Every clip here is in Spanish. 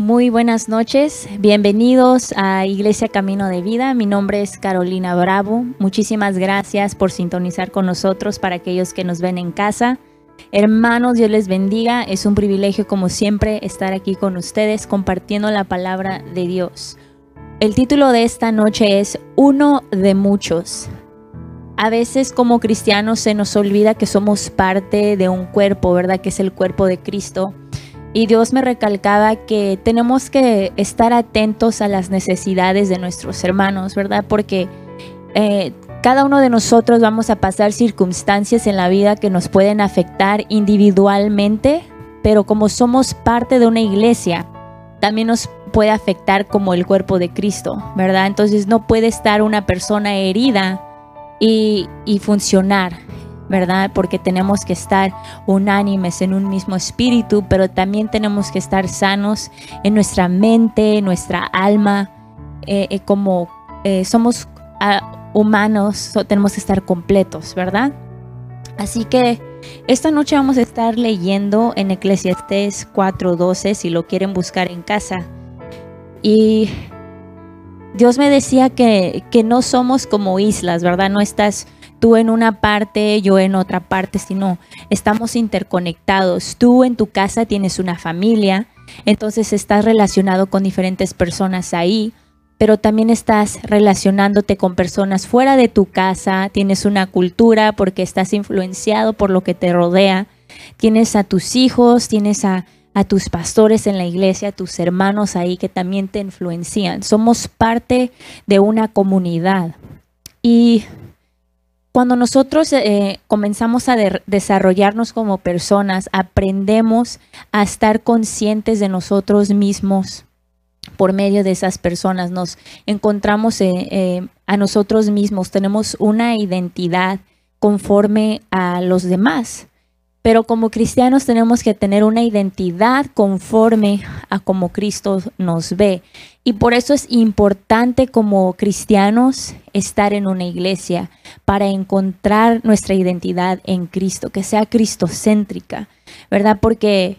Muy buenas noches, bienvenidos a Iglesia Camino de Vida. Mi nombre es Carolina Bravo. Muchísimas gracias por sintonizar con nosotros para aquellos que nos ven en casa. Hermanos, Dios les bendiga. Es un privilegio como siempre estar aquí con ustedes compartiendo la palabra de Dios. El título de esta noche es Uno de muchos. A veces como cristianos se nos olvida que somos parte de un cuerpo, ¿verdad? Que es el cuerpo de Cristo y Dios me recalcaba que tenemos que estar atentos a las necesidades de nuestros hermanos, ¿verdad? Porque eh, cada uno de nosotros vamos a pasar circunstancias en la vida que nos pueden afectar individualmente, pero como somos parte de una iglesia, también nos puede afectar como el cuerpo de Cristo, ¿verdad? Entonces no puede estar una persona herida y, y funcionar. ¿Verdad? Porque tenemos que estar unánimes en un mismo espíritu, pero también tenemos que estar sanos en nuestra mente, en nuestra alma, eh, eh, como eh, somos ah, humanos, tenemos que estar completos, ¿verdad? Así que esta noche vamos a estar leyendo en Eclesiastés 4:12, si lo quieren buscar en casa. Y Dios me decía que, que no somos como islas, ¿verdad? No estás tú en una parte, yo en otra parte, sino estamos interconectados. Tú en tu casa tienes una familia, entonces estás relacionado con diferentes personas ahí, pero también estás relacionándote con personas fuera de tu casa, tienes una cultura porque estás influenciado por lo que te rodea, tienes a tus hijos, tienes a, a tus pastores en la iglesia, a tus hermanos ahí que también te influencian. Somos parte de una comunidad. Y cuando nosotros eh, comenzamos a desarrollarnos como personas, aprendemos a estar conscientes de nosotros mismos por medio de esas personas. Nos encontramos eh, eh, a nosotros mismos, tenemos una identidad conforme a los demás. Pero como cristianos tenemos que tener una identidad conforme a como Cristo nos ve. Y por eso es importante como cristianos estar en una iglesia para encontrar nuestra identidad en Cristo, que sea cristocéntrica, ¿verdad? Porque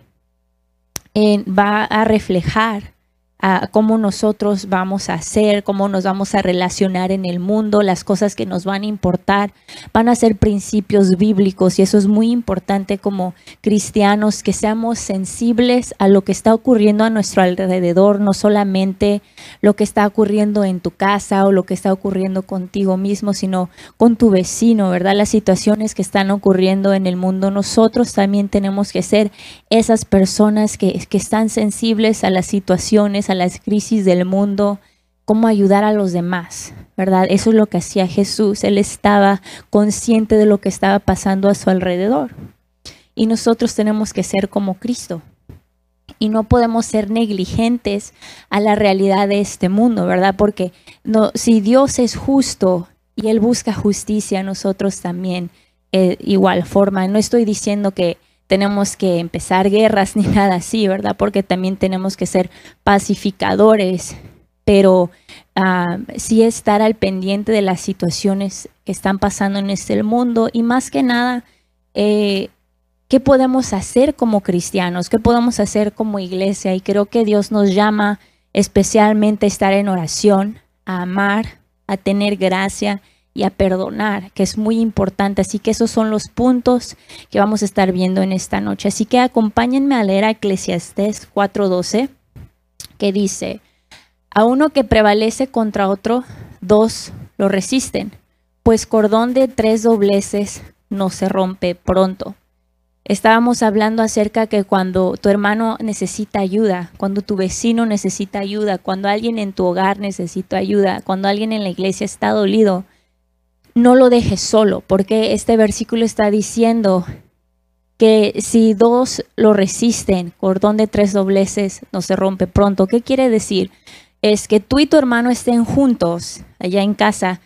eh, va a reflejar a cómo nosotros vamos a hacer, cómo nos vamos a relacionar en el mundo, las cosas que nos van a importar, van a ser principios bíblicos y eso es muy importante como cristianos, que seamos sensibles a lo que está ocurriendo a nuestro alrededor, no solamente lo que está ocurriendo en tu casa o lo que está ocurriendo contigo mismo, sino con tu vecino, ¿verdad? Las situaciones que están ocurriendo en el mundo, nosotros también tenemos que ser esas personas que, que están sensibles a las situaciones, a las crisis del mundo, cómo ayudar a los demás, ¿verdad? Eso es lo que hacía Jesús. Él estaba consciente de lo que estaba pasando a su alrededor. Y nosotros tenemos que ser como Cristo. Y no podemos ser negligentes a la realidad de este mundo, ¿verdad? Porque si Dios es justo y Él busca justicia, nosotros también, eh, igual forma. No estoy diciendo que tenemos que empezar guerras ni nada así, ¿verdad? Porque también tenemos que ser pacificadores, pero uh, sí estar al pendiente de las situaciones que están pasando en este mundo y más que nada, eh, ¿qué podemos hacer como cristianos? ¿Qué podemos hacer como iglesia? Y creo que Dios nos llama especialmente a estar en oración, a amar, a tener gracia y a perdonar, que es muy importante. Así que esos son los puntos que vamos a estar viendo en esta noche. Así que acompáñenme a leer a Eclesiastés 4:12, que dice, a uno que prevalece contra otro, dos lo resisten, pues cordón de tres dobleces no se rompe pronto. Estábamos hablando acerca que cuando tu hermano necesita ayuda, cuando tu vecino necesita ayuda, cuando alguien en tu hogar necesita ayuda, cuando alguien en la iglesia está dolido, no lo dejes solo, porque este versículo está diciendo que si dos lo resisten, cordón de tres dobleces no se rompe pronto. ¿Qué quiere decir? Es que tú y tu hermano estén juntos allá en casa.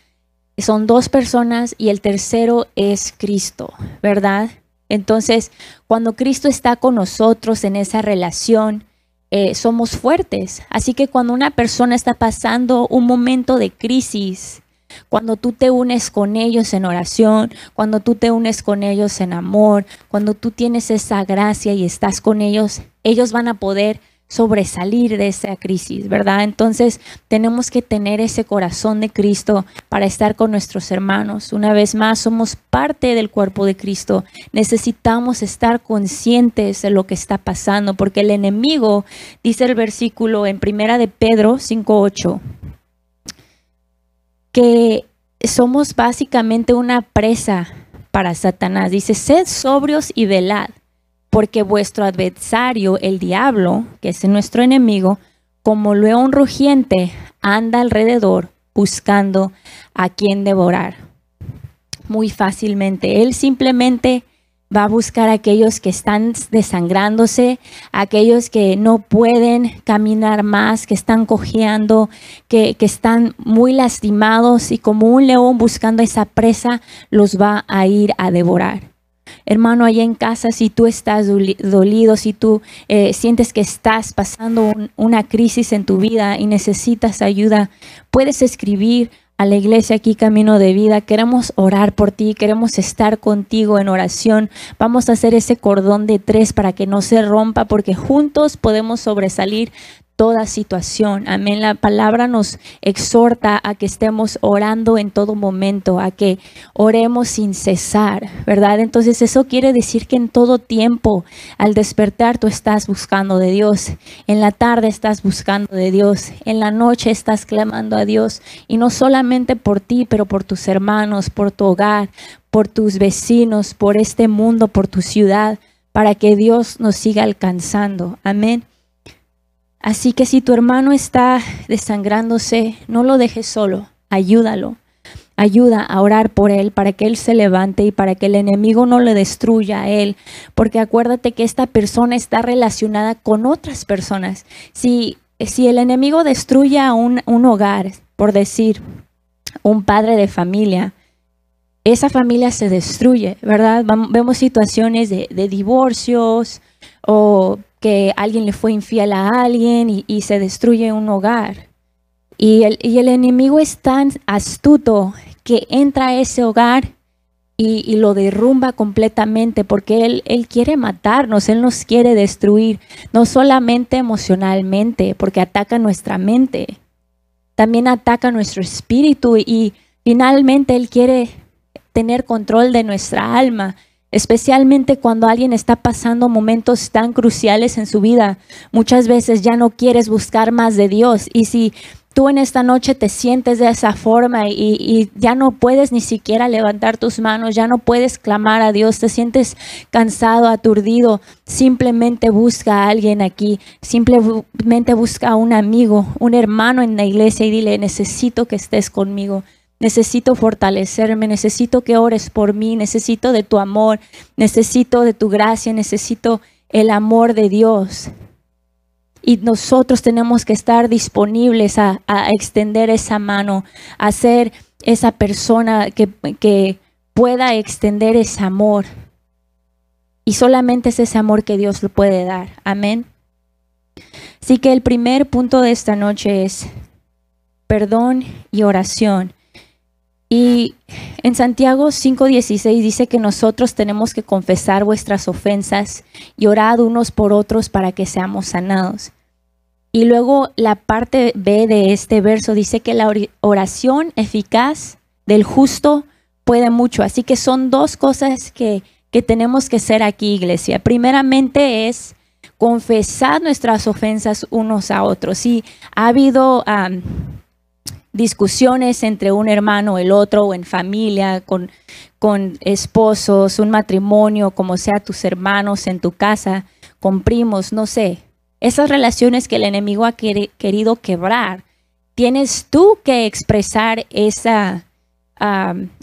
Son dos personas y el tercero es Cristo, ¿verdad? Entonces, cuando Cristo está con nosotros en esa relación, eh, somos fuertes. Así que cuando una persona está pasando un momento de crisis, cuando tú te unes con ellos en oración, cuando tú te unes con ellos en amor, cuando tú tienes esa gracia y estás con ellos, ellos van a poder sobresalir de esa crisis, ¿verdad? Entonces tenemos que tener ese corazón de Cristo para estar con nuestros hermanos. Una vez más, somos parte del cuerpo de Cristo. Necesitamos estar conscientes de lo que está pasando, porque el enemigo, dice el versículo en primera de Pedro 5.8, que somos básicamente una presa para Satanás. Dice, sed sobrios y velad porque vuestro adversario, el diablo, que es nuestro enemigo, como león rugiente, anda alrededor buscando a quien devorar. Muy fácilmente. Él simplemente va a buscar a aquellos que están desangrándose, aquellos que no pueden caminar más, que están cojeando, que, que, están muy lastimados y como un león buscando esa presa, los va a ir a devorar. Hermano, allá en casa, si tú estás dolido, si tú eh, sientes que estás pasando una crisis en tu vida y necesitas ayuda, puedes escribir a la iglesia aquí Camino de Vida. Queremos orar por ti, queremos estar contigo en oración. Vamos a hacer ese cordón de tres para que no se rompa, porque juntos podemos sobresalir toda situación. Amén. La palabra nos exhorta a que estemos orando en todo momento, a que oremos sin cesar, ¿verdad? Entonces eso quiere decir que en todo tiempo, al despertar, tú estás buscando de Dios. En la tarde estás buscando de Dios. En la noche estás clamando a Dios. Y no solamente por ti, pero por tus hermanos, por tu hogar, por tus vecinos, por este mundo, por tu ciudad, para que Dios nos siga alcanzando. Amén. Así que si tu hermano está desangrándose, no lo dejes solo, ayúdalo. Ayuda a orar por él para que él se levante y para que el enemigo no le destruya a él. Porque acuérdate que esta persona está relacionada con otras personas. Si, si el enemigo destruye a un, hogar, por decir, un padre de familia, esa familia se destruye, ¿verdad? Vemos situaciones de, de divorcios o que alguien le fue infiel a alguien y, se destruye un hogar. Y el, y el, enemigo es tan astuto que entra a ese hogar y, lo derrumba completamente porque él, él, quiere matarnos, Él nos quiere destruir, no solamente emocionalmente, porque ataca nuestra mente, también ataca nuestro espíritu y finalmente Él quiere tener control de nuestra alma especialmente cuando alguien está pasando momentos tan cruciales en su vida. Muchas veces ya no quieres buscar más de Dios y si tú en esta noche te sientes de esa forma y, ya no puedes ni siquiera levantar tus manos, ya no puedes clamar a Dios, te sientes cansado, aturdido, simplemente busca a alguien aquí, simplemente busca a un amigo, un hermano en la iglesia y dile, necesito que estés conmigo. Necesito fortalecerme, necesito que ores por mí, necesito de tu amor, necesito de tu gracia, necesito el amor de Dios. Y nosotros tenemos que estar disponibles a, extender esa mano, a ser esa persona que, que pueda extender ese amor. Y solamente es ese amor que Dios le puede dar. Amén. Así que el primer punto de esta noche es perdón y oración. Y en Santiago 5:16 dice que nosotros tenemos que confesar vuestras ofensas y orar unos por otros para que seamos sanados. Y luego la parte B de este verso dice que la oración eficaz del justo puede mucho. Así que son dos cosas que, que tenemos que hacer aquí, iglesia. Primeramente es confesar nuestras ofensas unos a otros. Si ha habido discusiones entre un hermano, el otro, o en familia, con, con esposos, un matrimonio, como sea tus hermanos en tu casa, con primos, no sé. Esas relaciones que el enemigo ha querido quebrar, tienes tú que expresar esa,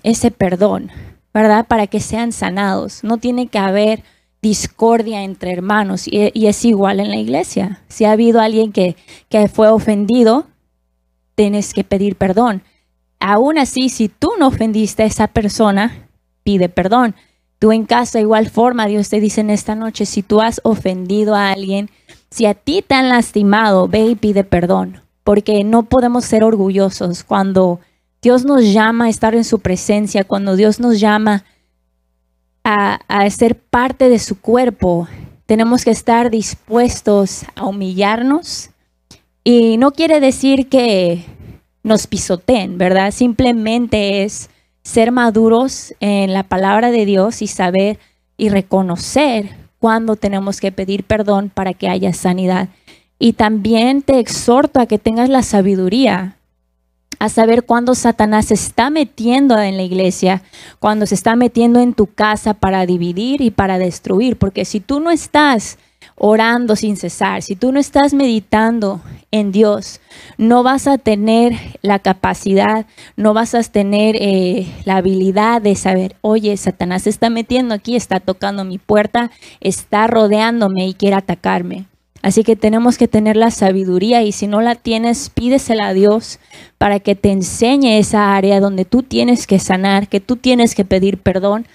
ese perdón, ¿verdad? Para que sean sanados. No tiene que haber discordia entre hermanos y, y, es igual en la iglesia. Si ha habido alguien que, que fue ofendido, tienes que pedir perdón. Aún así, si tú no ofendiste a esa persona, pide perdón. Tú en casa, igual forma, Dios te dice en esta noche, si tú has ofendido a alguien, si a ti te han lastimado, ve y pide perdón, porque no podemos ser orgullosos cuando Dios nos llama a estar en su presencia, cuando Dios nos llama a, a ser parte de su cuerpo, tenemos que estar dispuestos a humillarnos. Y no quiere decir que nos pisoteen, ¿verdad? Simplemente es ser maduros en la palabra de Dios y saber y reconocer cuándo tenemos que pedir perdón para que haya sanidad. Y también te exhorto a que tengas la sabiduría a saber cuándo Satanás se está metiendo en la iglesia, cuando se está metiendo en tu casa para dividir y para destruir, porque si tú no estás orando sin cesar, si tú no estás meditando en Dios, no vas a tener la capacidad, no vas a tener eh, la habilidad de saber, oye, Satanás se está metiendo aquí, está tocando mi puerta, está rodeándome y quiere atacarme. Así que tenemos que tener la sabiduría y si no la tienes, pídesela a Dios para que te enseñe esa área donde tú tienes que sanar, que tú tienes que pedir perdón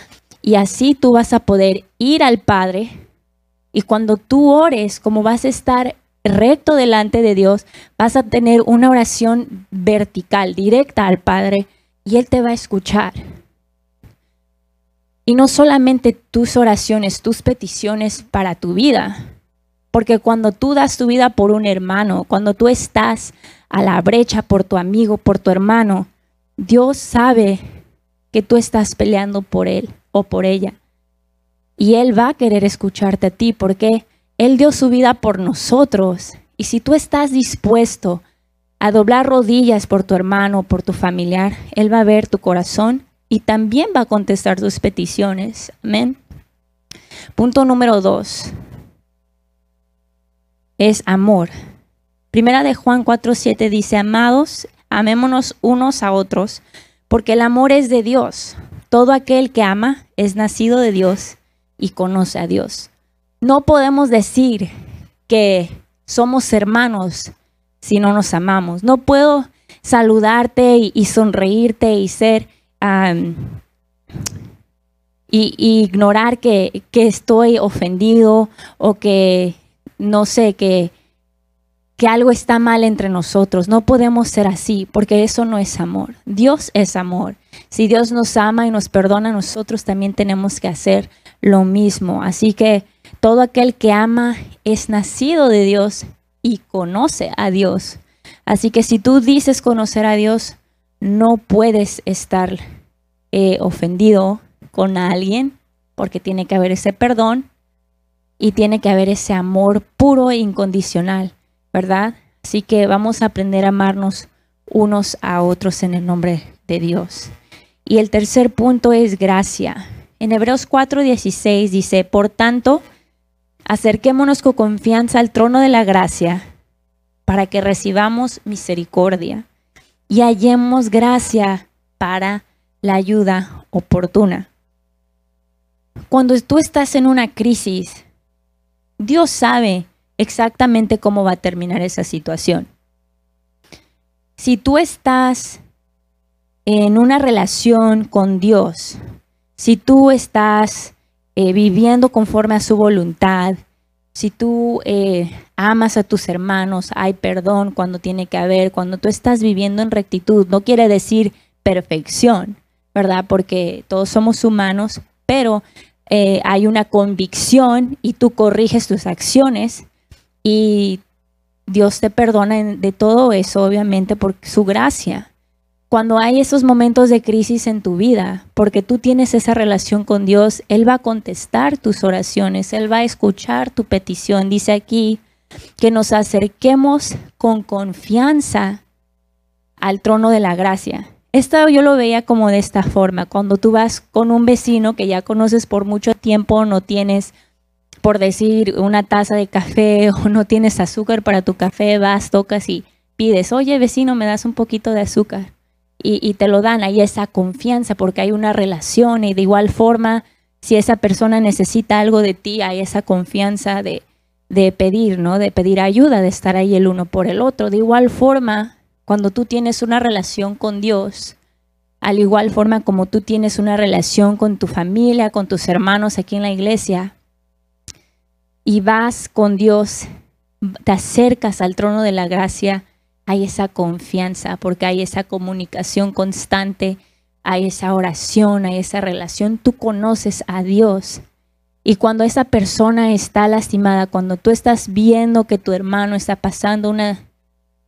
y así tú vas a poder ir al Padre y cuando tú ores, como vas a estar recto delante de Dios, vas a tener una oración vertical, directa al Padre y Él te va a escuchar. Y no solamente tus oraciones, tus peticiones para tu vida, porque cuando tú das tu vida por un hermano, cuando tú estás a la brecha por tu amigo, por tu hermano, Dios sabe que tú estás peleando por él o por ella. Y Él va a querer escucharte a ti porque Él dio su vida por nosotros. Y si tú estás dispuesto a doblar rodillas por tu hermano, por tu familiar, Él va a ver tu corazón y también va a contestar tus peticiones. Amén. Punto número dos es amor. Primera de Juan 4:7 dice, amados, amémonos unos a otros, porque el amor es de Dios. Todo aquel que ama es nacido de Dios y conoce a Dios. No podemos decir que somos hermanos si no nos amamos. No puedo saludarte y, sonreírte y ser y, ignorar que, que estoy ofendido o que no sé, que, que algo está mal entre nosotros. No podemos ser así, porque eso no es amor. Dios es amor. Si Dios nos ama y nos perdona, nosotros también tenemos que hacer lo mismo. Así que todo aquel que ama es nacido de Dios y conoce a Dios. Así que si tú dices conocer a Dios, no puedes estar eh, ofendido con alguien, porque tiene que haber ese perdón y tiene que haber ese amor puro e incondicional, ¿verdad? Así que vamos a aprender a amarnos unos a otros en el nombre de Dios. Y el tercer punto es gracia. En Hebreos 4:16 dice, por tanto, acerquémonos con confianza al trono de la gracia para que recibamos misericordia y hallemos gracia para la ayuda oportuna. Cuando tú estás en una crisis, Dios sabe exactamente cómo va a terminar esa situación. Si tú estás en una relación con Dios, si tú estás eh, viviendo conforme a su voluntad, si tú eh, amas a tus hermanos, hay perdón cuando tiene que haber, cuando tú estás viviendo en rectitud, no quiere decir perfección, ¿verdad? Porque todos somos humanos, pero eh, hay una convicción y tú corriges tus acciones y Dios te perdona de todo eso, obviamente, por su gracia. Cuando hay esos momentos de crisis en tu vida, porque tú tienes esa relación con Dios, Él va a contestar tus oraciones, Él va a escuchar tu petición. Dice aquí que nos acerquemos con confianza al trono de la gracia. Esto yo lo veía como de esta forma, cuando tú vas con un vecino que ya conoces por mucho tiempo, no tienes, por decir, una taza de café o no tienes azúcar para tu café, vas, tocas y pides, oye vecino, me das un poquito de azúcar. Y, te lo dan, hay esa confianza porque hay una relación y de igual forma, si esa persona necesita algo de ti, hay esa confianza de, de pedir, ¿no? De pedir ayuda, de estar ahí el uno por el otro. De igual forma, cuando tú tienes una relación con Dios, al igual forma como tú tienes una relación con tu familia, con tus hermanos aquí en la iglesia, y vas con Dios, te acercas al trono de la gracia, hay esa confianza, porque hay esa comunicación constante, hay esa oración, hay esa relación, tú conoces a Dios Y cuando esa persona está lastimada, cuando tú estás viendo que tu hermano está pasando una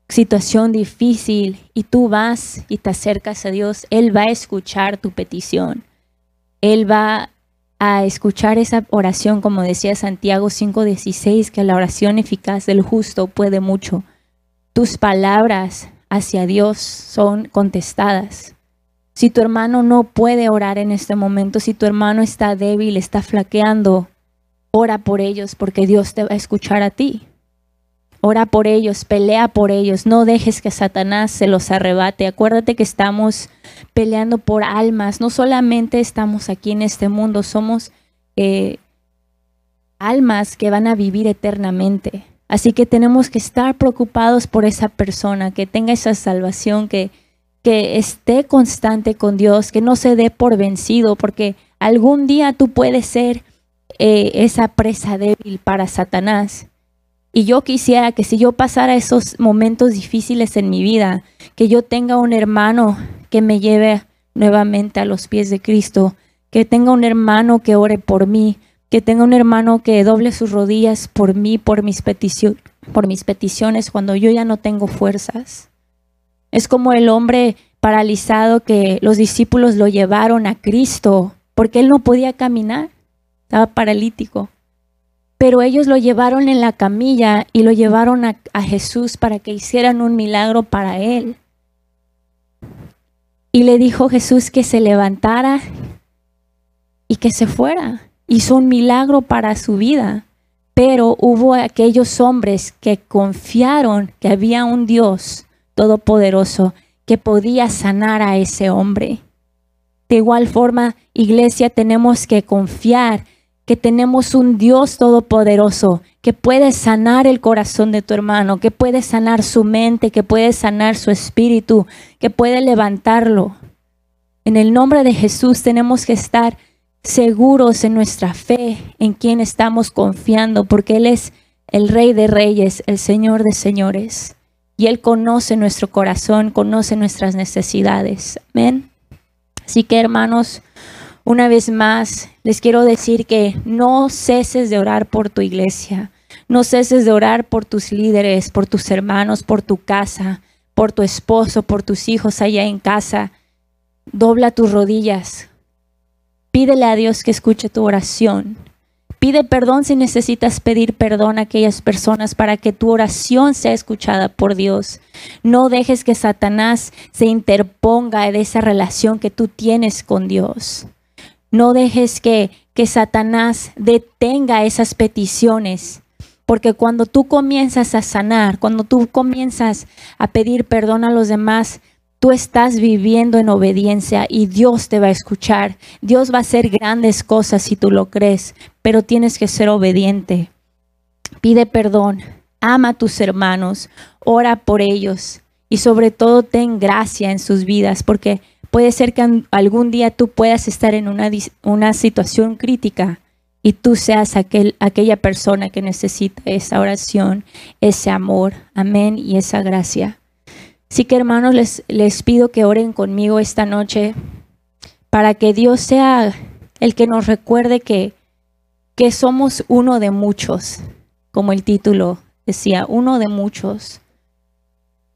situación difícil y tú vas y te acercas a Dios, Él va a escuchar tu petición. Él va a escuchar esa oración, como decía Santiago 5:16, que la oración eficaz del justo puede mucho. Tus palabras hacia Dios son contestadas. Si tu hermano no puede orar en este momento, si tu hermano está débil, está flaqueando, ora por ellos porque Dios te va a escuchar a ti. Ora por ellos, pelea por ellos, no dejes que Satanás se los arrebate. Acuérdate que estamos peleando por almas, no solamente estamos aquí en este mundo, somos eh, almas que van a vivir eternamente. Así que tenemos que estar preocupados por esa persona, que tenga esa salvación, que, que esté constante con Dios, que no se dé por vencido, porque algún día tú puedes ser eh, esa presa débil para Satanás. Y yo quisiera que si yo pasara esos momentos difíciles en mi vida, que yo tenga un hermano que me lleve nuevamente a los pies de Cristo, que tenga un hermano que ore por mí, que tenga un hermano que doble sus rodillas por mí, por mis, por mis peticiones cuando yo ya no tengo fuerzas. Es como el hombre paralizado que los discípulos lo llevaron a Cristo porque él no podía caminar, estaba paralítico. Pero ellos lo llevaron en la camilla y lo llevaron a, Jesús para que hicieran un milagro para él. Y le dijo Jesús que se levantara y que se fuera. Hizo un milagro para su vida. Pero hubo aquellos hombres que confiaron que había un Dios todopoderoso que podía sanar a ese hombre. De igual forma, iglesia, tenemos que confiar que tenemos un Dios todopoderoso que puede sanar el corazón de tu hermano, que puede sanar su mente, que puede sanar su espíritu, que puede levantarlo. En el nombre de Jesús tenemos que estar seguros en nuestra fe, en quien estamos confiando, porque Él es el Rey de Reyes, el Señor de Señores y Él conoce nuestro corazón, conoce nuestras necesidades. Amén. Así que hermanos, una vez más, les quiero decir que no ceses de orar por tu iglesia, no ceses de orar por tus líderes, por tus hermanos, por tu casa, por tu esposo, por tus hijos allá en casa. Dobla tus rodillas. Pídele a Dios que escuche tu oración. Pide perdón si necesitas pedir perdón a aquellas personas para que tu oración sea escuchada por Dios. No dejes que Satanás se interponga en esa relación que tú tienes con Dios. No dejes que, que Satanás detenga esas peticiones. Porque cuando tú comienzas a sanar, cuando tú comienzas a pedir perdón a los demás, tú estás viviendo en obediencia y Dios te va a escuchar. Dios va a hacer grandes cosas si tú lo crees, pero tienes que ser obediente. Pide perdón, ama a tus hermanos, ora por ellos y sobre todo ten gracia en sus vidas, porque puede ser que algún día tú puedas estar en una, una situación crítica y tú seas aquel, aquella persona que necesita esa oración, ese amor, amén, y esa gracia. Así que hermanos, les, les pido que oren conmigo esta noche para que Dios sea el que nos recuerde que, que somos uno de muchos, como el título decía, uno de muchos.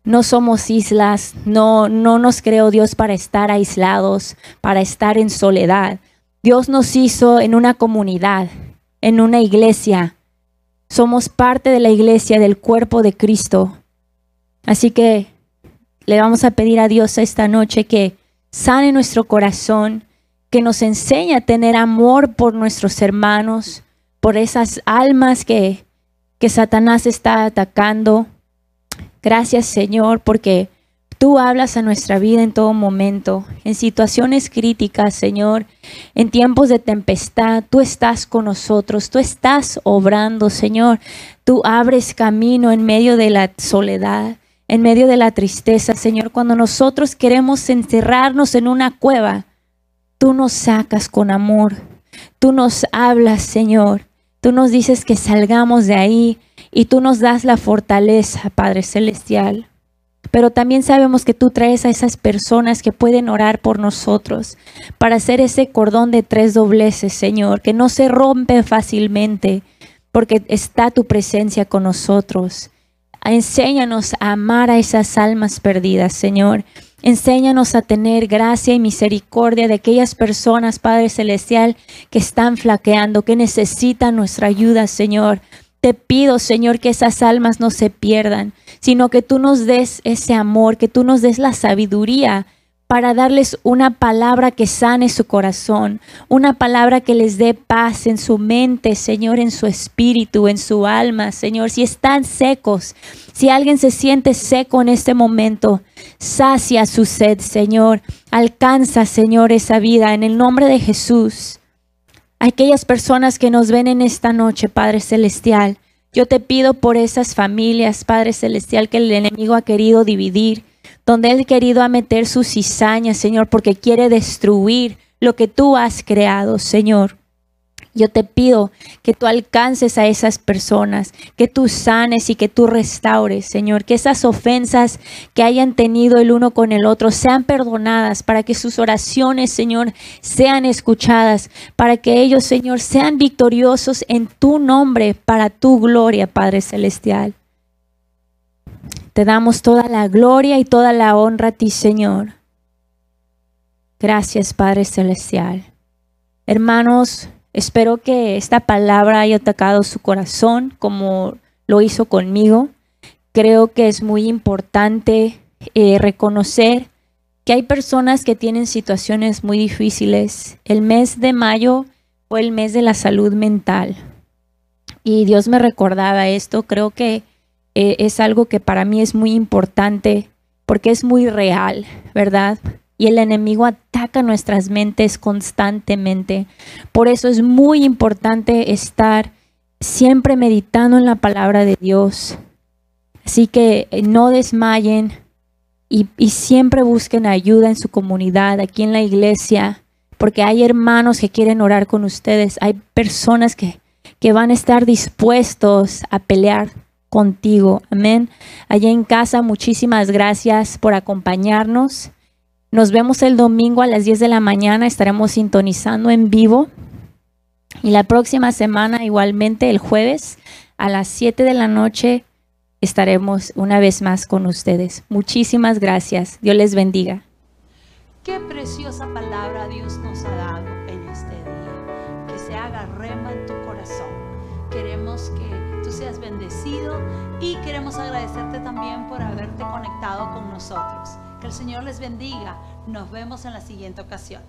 No somos islas, no, no nos creó Dios para estar aislados, para estar en soledad. Dios nos hizo en una comunidad, en una iglesia. Somos parte de la iglesia, del cuerpo de Cristo. Así que le vamos a pedir a Dios esta noche que sane nuestro corazón, que nos enseñe a tener amor por nuestros hermanos, por esas almas que, que Satanás está atacando. Gracias Señor porque tú hablas a nuestra vida en todo momento, en situaciones críticas, Señor, en tiempos de tempestad, tú estás con nosotros, tú estás obrando, Señor. Tú abres camino en medio de la soledad en medio de la tristeza, Señor, cuando nosotros queremos encerrarnos en una cueva, tú nos sacas con amor, tú nos hablas, Señor, tú nos dices que salgamos de ahí y tú nos das la fortaleza, Padre Celestial. pero también sabemos que tú traes a esas personas que pueden orar por nosotros para hacer ese cordón de tres dobleces, Señor, que no se rompe fácilmente porque está tu presencia con nosotros. Enséñanos a amar a esas almas perdidas, Señor. Enséñanos a tener gracia y misericordia de aquellas personas, Padre Celestial, que están flaqueando, que necesitan nuestra ayuda, Señor. Te pido, Señor, que esas almas no se pierdan, sino que tú nos des ese amor, que tú nos des la sabiduría para darles una palabra que sane su corazón, una palabra que les dé paz en su mente, Señor, en su espíritu, en su alma, Señor. Si están secos, si alguien se siente seco en este momento, sacia su sed, Señor. Alcanza, Señor, esa vida en el nombre de Jesús. Aquellas personas que nos ven en esta noche, Padre Celestial, yo te pido por esas familias, Padre Celestial, que el enemigo ha querido dividir donde Él querido a meter sus cizañas, Señor, porque quiere destruir lo que tú has creado, Señor. Yo te pido que tú alcances a esas personas, que tú sanes y que tú restaures, Señor, que esas ofensas que hayan tenido el uno con el otro sean perdonadas, para que sus oraciones, Señor, sean escuchadas, para que ellos, Señor, sean victoriosos en tu nombre, para tu gloria, Padre Celestial. Te damos toda la gloria y toda la honra a ti, Señor. Gracias, Padre Celestial. Hermanos, espero que esta palabra haya atacado su corazón como lo hizo conmigo. Creo que es muy importante eh, reconocer que hay personas que tienen situaciones muy difíciles. El mes de mayo fue el mes de la salud mental. Y Dios me recordaba esto. Creo que eh, es algo que para mí es muy importante porque es muy real, ¿verdad? Y el enemigo ataca nuestras mentes constantemente. Por eso es muy importante estar siempre meditando en la palabra de Dios. Así que eh, no desmayen y, siempre busquen ayuda en su comunidad, aquí en la iglesia, porque hay hermanos que quieren orar con ustedes, hay personas que, que van a estar dispuestos a pelear contigo. Amén. Allá en casa, muchísimas gracias por acompañarnos. Nos vemos el domingo a las 10 de la mañana. Estaremos sintonizando en vivo. Y la próxima semana, igualmente el jueves, a las 7 de la noche, estaremos una vez más con ustedes. Muchísimas gracias. Dios les bendiga. Qué preciosa palabra Dios nos ha dado en este día. Que se haga rema en tu corazón. Queremos que seas bendecido y queremos agradecerte también por haberte conectado con nosotros. Que el Señor les bendiga. Nos vemos en la siguiente ocasión.